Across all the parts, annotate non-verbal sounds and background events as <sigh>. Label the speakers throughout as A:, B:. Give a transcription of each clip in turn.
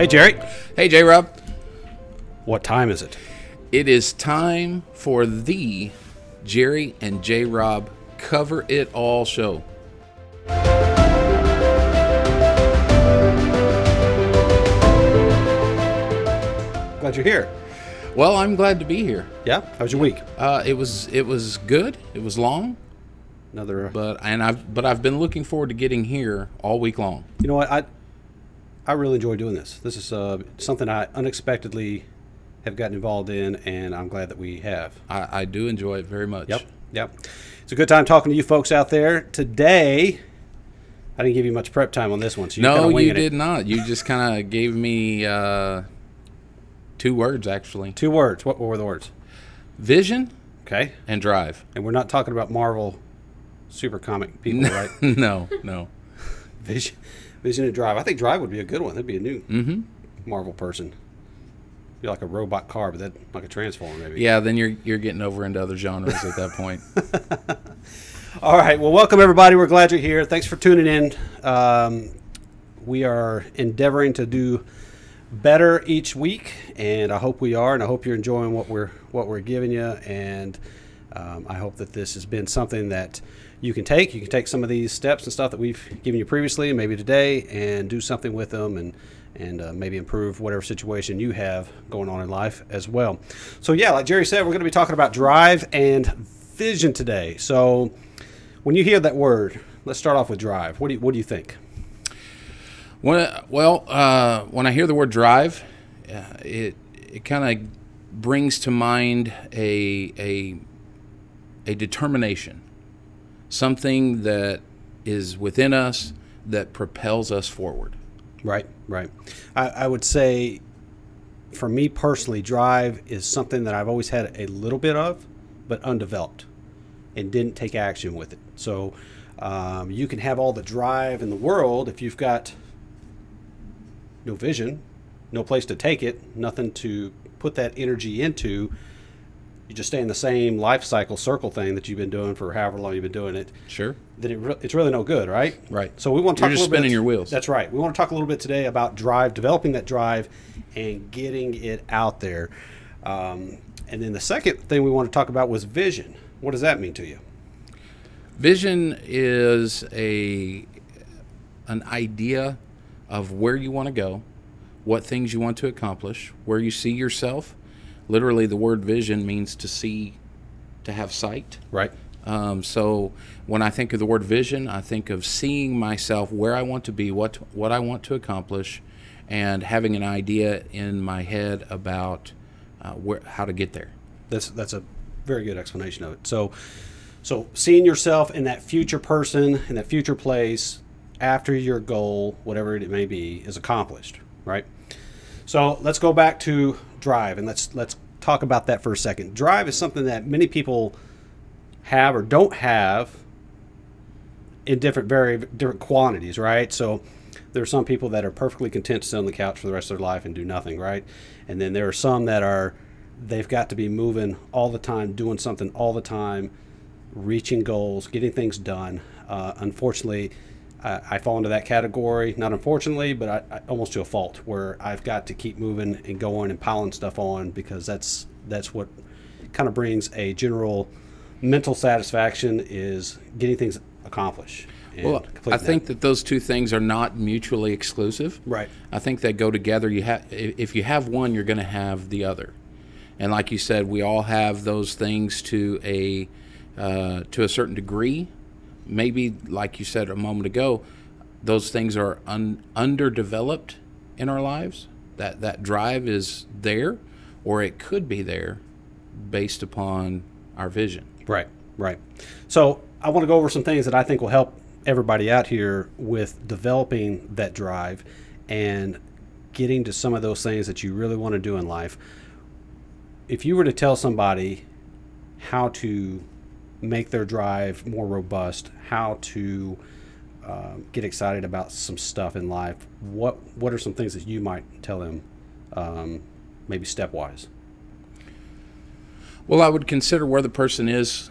A: Hey, Jerry.
B: Hey, J Rob.
A: What time is it?
B: It is time for the Jerry and J Rob Cover It All show.
A: Glad you're here.
B: Well, I'm glad to be here.
A: Yeah. How was your week?
B: Uh, it was it was good. It was long,
A: Another.
B: but and I've but I've been looking forward to getting here all week long.
A: you know what? I I really enjoy doing this. This is uh, something I unexpectedly have gotten involved in, and I'm glad that we have.
B: I, I do enjoy it very much.
A: Yep. Yep. It's a good time talking to you folks out there today. I didn't give you much prep time on this one, so
B: No, you did
A: It.
B: not. You just kind of gave me uh, two words actually:
A: Two words. What were the words?
B: vision
A: Okay.
B: and drive.
A: And we're not talking about Marvel super comic people, <laughs> right?
B: no, no.
A: Vision, Vision and Drive. I think Drive would be a good one. That'd be a new
B: Mm-hmm.
A: Marvel person. Be like a robot car, but that like a transformer maybe.
B: Yeah, then you're you're getting over into other genres at that point. <laughs>
A: All right. Well, welcome everybody. We're glad you're here. Thanks for tuning in. Um, we are endeavoring to do better each week, and I hope we are, and I hope you're enjoying what we're what we're giving you, and um, I hope that this has been something that you can take. You can take some of these steps and stuff that we've given you previously, maybe today, and do something with them, and and uh, maybe improve whatever situation you have going on in life as well. So yeah, like Jerry said, we're going to be talking about drive and vision today. So when you hear that word, let's start off with drive. What do you, what do you think?
B: When, well, uh, when I hear the word drive, uh, it it kind of brings to mind a a a determination, something that is within us that propels us forward.
A: Right, right. I, I would say, for me personally, drive is something that I've always had a little bit of, but undeveloped, and didn't take action with it. So um, you can have all the drive in the world if you've got no vision, no place to take it, nothing to put that energy into. You just stay in the same life cycle circle thing that you've been doing for however long you've been doing it.
B: Sure.
A: Then it re- it's really no good, right?
B: Right.
A: So we want to
B: You're
A: talk
B: just
A: a little
B: spinning
A: bit,
B: your wheels.
A: That's right. We want to talk a little bit today about drive, developing that drive, and getting it out there. Um, and then the second thing we want to talk about was vision. What does that mean to you?
B: Vision is a an idea of where you want to go, what things you want to accomplish, where you see yourself. Literally, the word vision means to see, to have sight.
A: Right.
B: Um, so when I think of the word vision, I think of seeing myself where I want to be, what what I want to accomplish, and having an idea in my head about uh, where how to get there.
A: That's that's a very good explanation of it. So, so seeing yourself in that future person in that future place after your goal, whatever it may be, is accomplished, right? So let's go back to drive and let's let's talk about that for a second. Drive is something that many people have or don't have in different very different quantities, right? So there are some people that are perfectly content to sit on the couch for the rest of their life and do nothing, right? And then there are some that are they've got to be moving all the time, doing something all the time, reaching goals, getting things done. Uh, unfortunately, I, I fall into that category. Not unfortunately, but I, I, almost to a fault, where I've got to keep moving and going and piling stuff on because that's that's what kind of brings a general mental satisfaction is getting things accomplished.
B: Well, I think that those two things are not mutually exclusive.
A: Right.
B: I think they go together. You have if you have one, you're going to have the other. And like you said, we all have those things to a uh, to a certain degree. Maybe, like you said a moment ago, those things are un- underdeveloped in our lives. That that drive is there, or it could be there, based upon our vision.
A: Right, right. So I want to go over some things that I think will help everybody out here with developing that drive and getting to some of those things that you really want to do in life. If you were to tell somebody how to make their drive more robust, how to um, get excited about some stuff in life, what what are some things that you might tell them, um, maybe stepwise?
B: Well, I would consider where the person is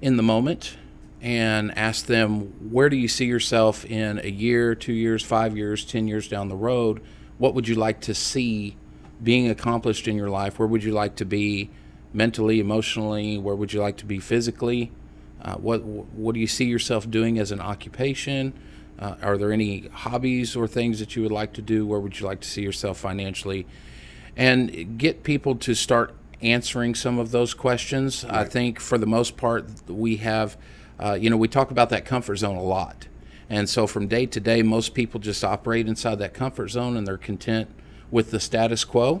B: in the moment and ask them, where do you see yourself in a year, two years, five years, 10 years down the road? what would you like to see being accomplished in your life? Where would you like to be mentally, emotionally? Where would you like to be physically? Uh, what what do you see yourself doing as an occupation? Uh, are there any hobbies or things that you would like to do? Where would you like to see yourself financially? And get people to start answering some of those questions. Right. I think for the most part, we have, uh, you know, we talk about that comfort zone a lot. And so from day to day, most people just operate inside that comfort zone and they're content with the status quo.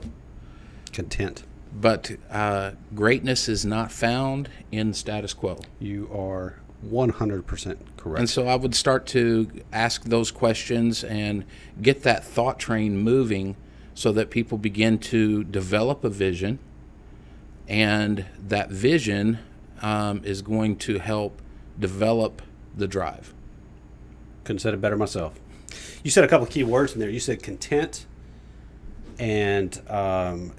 A: Content.
B: But uh, greatness is not found in status quo.
A: You are 100% correct.
B: And so I would start to ask those questions and get that thought train moving so that people begin to develop a vision. And that vision um, is going to help develop the drive.
A: Couldn't said it better myself. You said a couple of key words in there. You said content and um,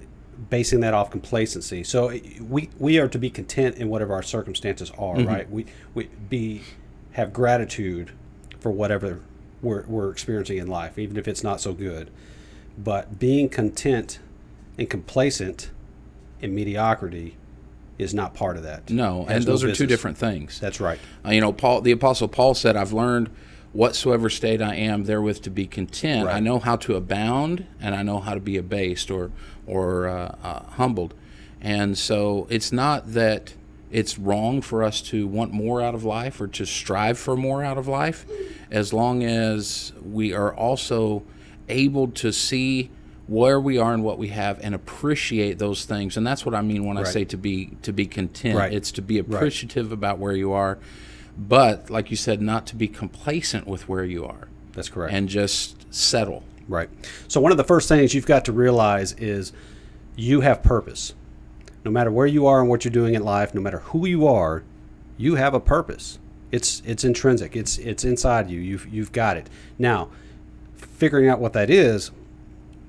A: basing that off complacency. So we we are to be content in whatever our circumstances are, mm-hmm. right? We we be have gratitude for whatever we're, we're experiencing in life, even if it's not so good. But being content and complacent in mediocrity is not part of that.
B: No, and those no are business. two different things.
A: That's right.
B: Uh, you know, Paul, the apostle Paul said, "I've learned." Whatsoever state I am, therewith to be content. Right. I know how to abound, and I know how to be abased or or uh, uh, humbled. And so it's not that it's wrong for us to want more out of life or to strive for more out of life, as long as we are also able to see where we are and what we have and appreciate those things and that's what i mean when right. i say to be to be content right. it's to be appreciative about where you are but like you said, not to be complacent with where you are.
A: That's correct.
B: And just settle.
A: Right. So one of the first things you've got to realize is you have purpose. No matter where you are and what you're doing in life, no matter who you are, you have a purpose. It's it's intrinsic. It's it's inside you. You've you've got it. Now, figuring out what that is,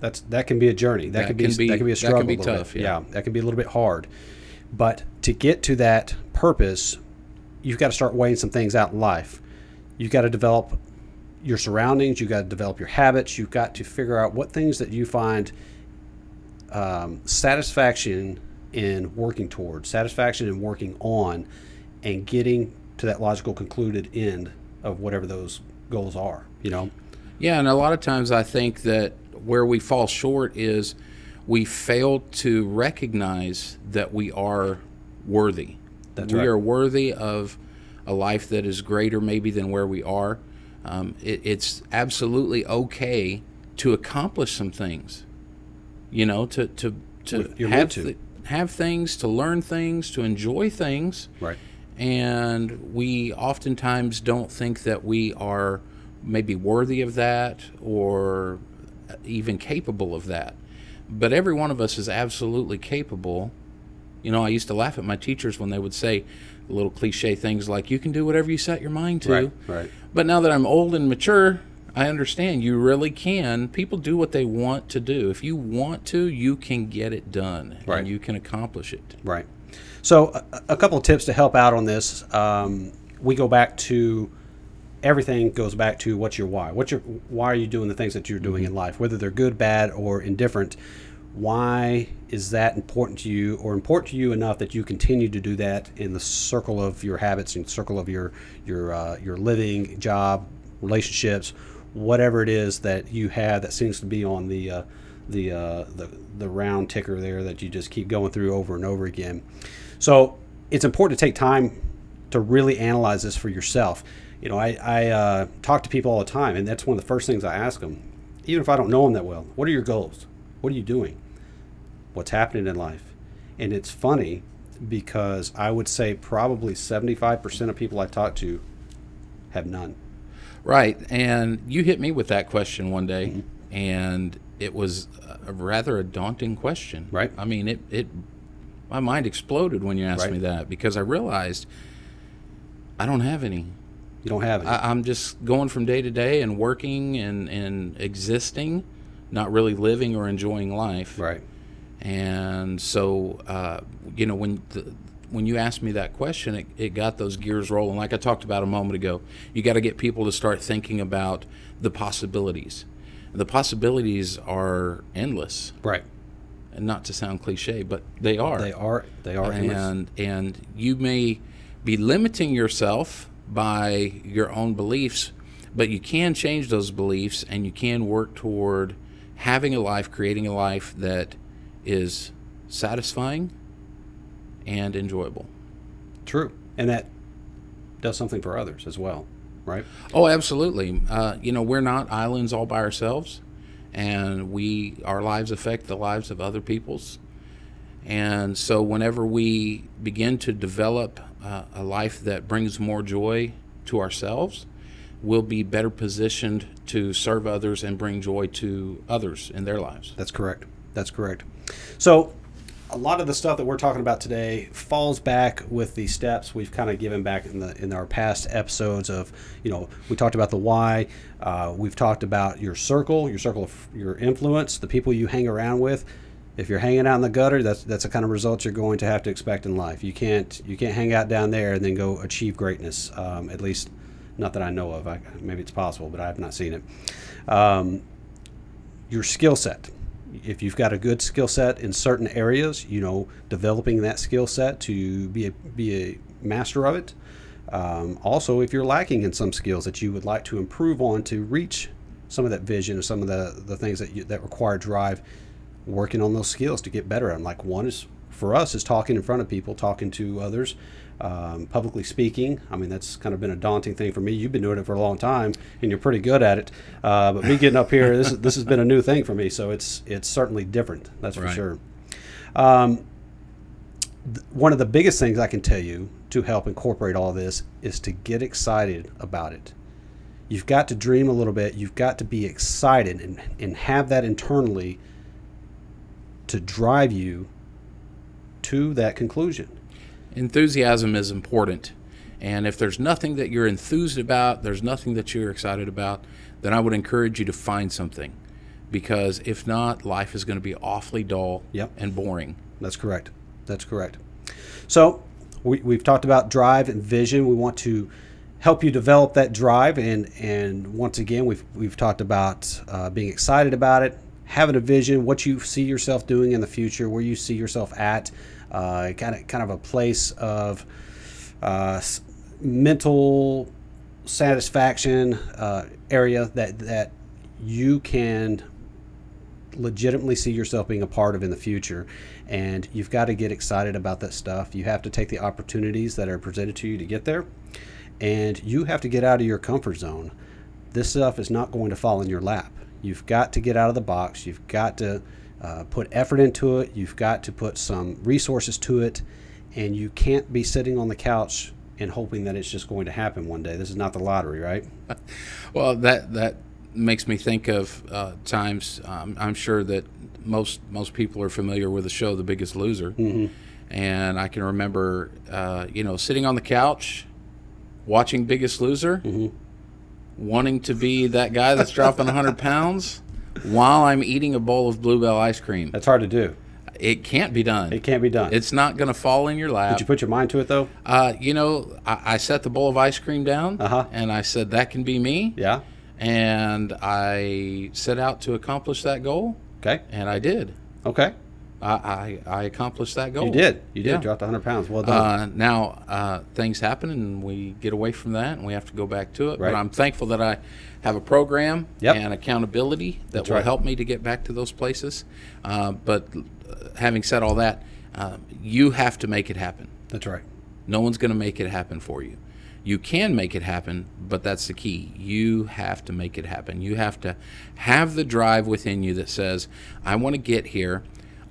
A: that's that can be a journey. That, that can, be, be, that can be a struggle. That can be tough. Yeah. yeah, that can be a little bit hard. But to get to that purpose, you've got to start weighing some things out in life. You've got to develop your surroundings. You've got to develop your habits. You've got to figure out what things that you find um, satisfaction in working towards, satisfaction in working on, and getting to that logical concluded end of whatever those goals are. You know.
B: Yeah, and a lot of times I think that where we fall short is we fail to recognize that we are worthy. That's we right. are worthy of a life that is greater, maybe, than where we are. Um, it, it's absolutely okay to accomplish some things. You know, to to to have to. Th- have things, to learn things, to enjoy things.
A: Right.
B: And we oftentimes don't think that we are maybe worthy of that or even capable of that. But every one of us is absolutely capable you know, I used to laugh at my teachers when they would say little cliche things like, you can do whatever you set your mind to.
A: Right, right.
B: But now that I'm old and mature, I understand you really can. People do what they want to do. If you want to, you can get it done right. and you can accomplish it.
A: Right. So, a, a couple of tips to help out on this. Um, we go back to everything goes back to what's your why. What's your why are you doing the things that you're doing mm-hmm. in life, whether they're good, bad, or indifferent? Why is that important to you or important to you enough that you continue to do that in the circle of your habits and circle of your your uh, your living job relationships whatever it is that you have that seems to be on the uh, the, uh, the the round ticker there that you just keep going through over and over again? So it's important to take time to really analyze this for yourself. You know i, I uh, talk to people all the time and that's one of the first things i ask them even if i don't know them that well what are your goals? What are you doing what's happening in life. And it's funny because I would say probably 75% of people I talk to have none.
B: Right. And you hit me with that question one day, mm-hmm. and it was a rather a daunting question.
A: Right.
B: I mean, it, it my mind exploded when you asked right. me that because I realized I don't have any.
A: You don't have it.
B: I, am just going from day to day and working and, and existing, not really living or enjoying life.
A: Right.
B: And so, uh, you know, when the, when you asked me that question, it, it got those gears rolling. Like I talked about a moment ago, you got to get people to start thinking about the possibilities. the possibilities are endless.
A: Right.
B: And not to sound cliche, but they are.
A: They are. They are. endless.
B: and and you may be limiting yourself by your own beliefs, but you can change those beliefs and you can work toward having a life, creating a life that is satisfying and enjoyable.
A: True. And that does something for others as well, right?
B: Oh, absolutely. Uh, you know, we're not islands all by ourselves, and we our lives affect the lives of other people's. And so, whenever we begin to develop uh, a life that brings more joy to ourselves, we'll be better positioned to serve others and bring joy to others in their lives.
A: That's correct. That's correct. So, a lot of the stuff that we're talking about today falls back with the steps we've kind of given back in the in our past episodes of you know we talked about the why uh, we've talked about your circle your circle of your influence the people you hang around with. If you're hanging out in the gutter that's that's the kind of results you're going to have to expect in life. You can't you can't hang out down there and then go achieve greatness um, at least not that I know of. I, maybe it's possible but I have not seen it. Um, your skill set if you've got a good skill set in certain areas, you know, developing that skill set to be a, be a master of it. Um, also, if you're lacking in some skills that you would like to improve on to reach some of that vision or some of the, the things that you, that require drive, working on those skills to get better. And like one is for us is talking in front of people, talking to others, um, publicly speaking. I mean, that's kind of been a daunting thing for me. You've been doing it for a long time, and you're pretty good at it. Uh, but me getting up here, this this has been a new thing for me. So it's it's certainly different. That's for sure. Um, th- one of the biggest things I can tell you to help incorporate all this is to get excited about it. You've got to dream a little bit. You've got to be excited and, and have that internally to drive you to that conclusion.
B: Enthusiasm is important. And if there's nothing that you're enthused about, there's nothing that you're excited about, then I would encourage you to find something. Because if not, life is going to be awfully dull
A: Yep.
B: and boring.
A: That's correct. That's correct. So we, we've talked about drive and vision. We want to help you develop that drive, and and once again, we've we've talked about uh, being excited about it, having a vision, what you see yourself doing in the future, where you see yourself at, kind of kind of a place of uh, mental satisfaction uh, area that that you can legitimately see yourself being a part of in the future. And you've got to get excited about that stuff. You have to take the opportunities that are presented to you to get there. And you have to get out of your comfort zone. This stuff is not going to fall in your lap. You've got to get out of the box. You've got to uh, put effort into it. You've got to put some resources to it. And you can't be sitting on the couch and hoping that it's just going to happen one day. This is not the lottery, right? <laughs>
B: Well, that that makes me think of uh, times. Um, I'm sure that most most people are familiar with the show The Biggest Loser, and I can remember, uh, you know, sitting on the couch, watching Biggest Loser, wanting to be that guy that's dropping 100 <laughs> pounds, while I'm eating a bowl of Blue Bell ice cream.
A: That's hard to do.
B: It can't be done.
A: It can't be done.
B: It's not going to fall in your lap.
A: Did you put your mind to it though?
B: uh, you know, I, I set the bowl of ice cream down,
A: Uh-huh.
B: and I said that can be me
A: Yeah.
B: and I set out to accomplish that goal,
A: Okay.
B: and I did.
A: Okay.
B: I, I, I accomplished that goal.
A: You did. You did.
B: Yeah.
A: Dropped 100 pounds. Well done.
B: Uh, now uh, things happen, and we get away from that, and we have to go back to it.
A: Right.
B: But I'm thankful that I have a program
A: Yep.
B: and accountability that
A: That's
B: will
A: right.
B: help me to get back to those places. Uh, but uh, having said all that, uh, you have to make it happen.
A: That's right.
B: No one's going to make it happen for you. You can make it happen, but that's the key. You have to make it happen. You have to have the drive within you that says, I want to get here.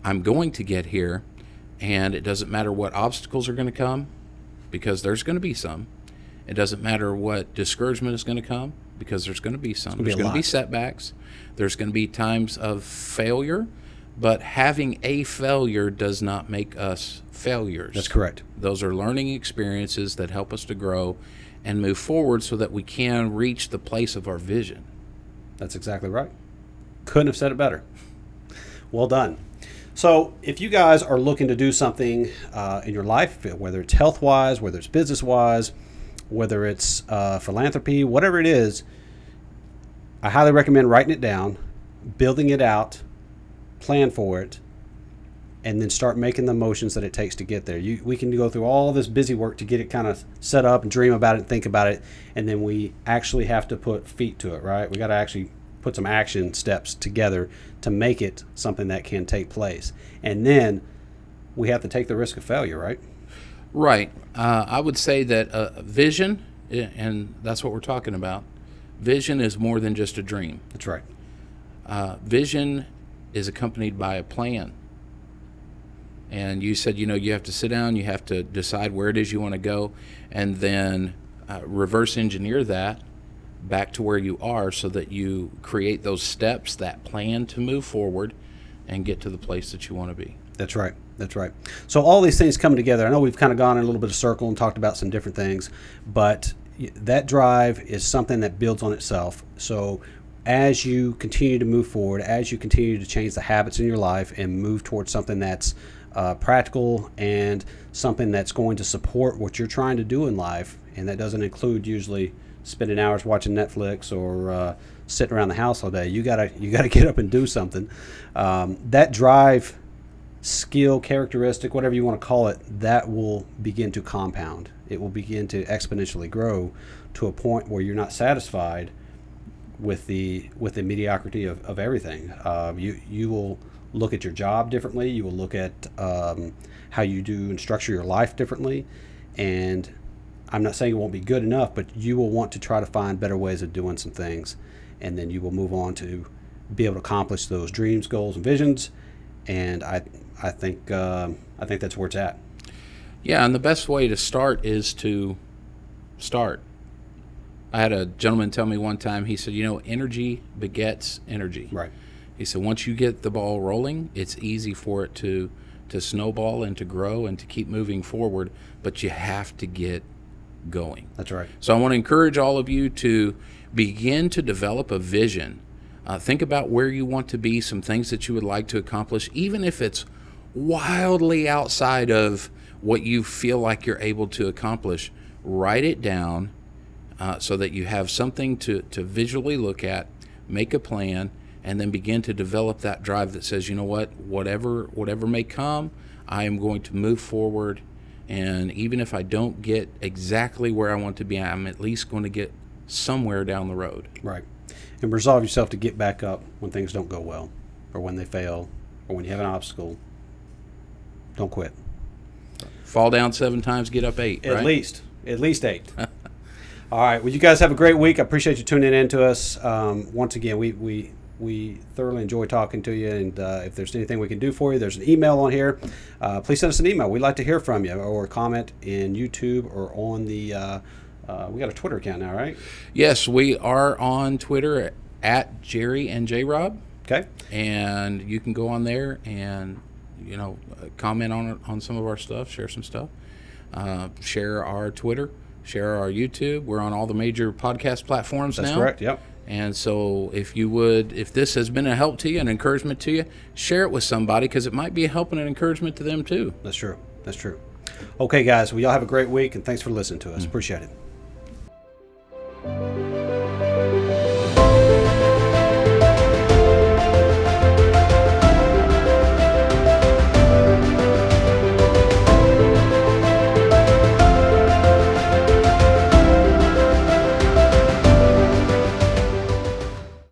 B: I'm going to get here. And it doesn't matter what obstacles are going to come, because there's going to be some. It doesn't matter what discouragement is going to come, because there's going to be some.
A: be
B: there's going to be setbacks. There's going to be times of failure. But having a failure does not make us failures.
A: That's correct.
B: Those are learning experiences that help us to grow and move forward so that we can reach the place of our vision.
A: That's exactly right. Couldn't have said it better. Well done. So, if you guys are looking to do something uh, in your life, whether it's health wise, whether it's business wise, whether it's uh, philanthropy, whatever it is, I highly recommend writing it down building it out, plan for it, and then start making the motions that it takes to get there. You, we can go through all this busy work to get it kind of set up and dream about it and think about it, and then we actually have to put feet to it, right? We got to actually put some action steps together to make it something that can take place. And then we have to take the risk of failure, right?
B: Right. Uh, I would say that uh, vision, and that's what we're talking about. Vision is more than just a dream.
A: That's right.
B: Uh, vision is accompanied by a plan. And you said, you know, you have to sit down, you have to decide where it is you want to go, and then uh, reverse engineer that back to where you are so that you create those steps, that plan to move forward and get to the place that you want to be.
A: That's right. That's right. So all these things come together. I know we've kind of gone in a little bit of circle and talked about some different things, but that drive is something that builds on itself. So as you continue to move forward, as you continue to change the habits in your life and move towards something that's uh, practical and something that's going to support what you're trying to do in life, and that doesn't include usually spending hours watching Netflix or uh, sitting around the house all day. You gotta you gotta <laughs> get up and do something. Um, that drive skill, characteristic, whatever you want to call it, that will begin to compound. It will begin to exponentially grow to a point where you're not satisfied with the with the mediocrity of, of everything. Uh, you you will look at your job differently. You will look at um, how you do and structure your life differently. And I'm not saying it won't be good enough, but you will want to try to find better ways of doing some things, and then you will move on to be able to accomplish those dreams, goals, and visions. And I I think um I think that's where it's at.
B: Yeah, and the best way to start is to start. I had a gentleman tell me one time, he said, you know, energy begets energy.
A: Right.
B: He said once you get the ball rolling, it's easy for it to to snowball and to grow and to keep moving forward, but you have to get going.
A: That's right.
B: So I want to encourage all of you to begin to develop a vision. Uh, think about where you want to be, some things that you would like to accomplish, even if it's wildly outside of what you feel like you're able to accomplish. Write it down uh, so that you have something to, to visually look at, make a plan, and then begin to develop that drive that says, you know what, whatever whatever may come, I am going to move forward. And even if I don't get exactly where I want to be, I'm at least going to get somewhere down the road.
A: Right. And resolve yourself to get back up when things don't go well, or when they fail, or when you have an obstacle. Don't quit.
B: Fall down seven times, get up eight.
A: At
B: right?
A: least, at least eight. <laughs> All right. Well, you guys have a great week. I appreciate you tuning in to us. Um, once again, we we we thoroughly enjoy talking to you. And uh, if there's anything we can do for you, there's an email on here. Uh, please send us an email. We'd like to hear from you, or comment in YouTube or on the. Uh, uh, we got a Twitter account now, right?
B: Yes, we are on Twitter at Jerry and J Rob.
A: Okay.
B: and you can go on there and you know comment on on some of our stuff, share some stuff, uh, share our Twitter, share our YouTube. We're on all the major podcast platforms
A: That's
B: now.
A: correct. Yep.
B: And so, if you would, if this has been a help to you, an encouragement to you, share it with somebody because it might be a help and an encouragement to them too.
A: That's true. That's true. Okay, guys. Well, y'all have a great week, and thanks for listening to us. Appreciate it.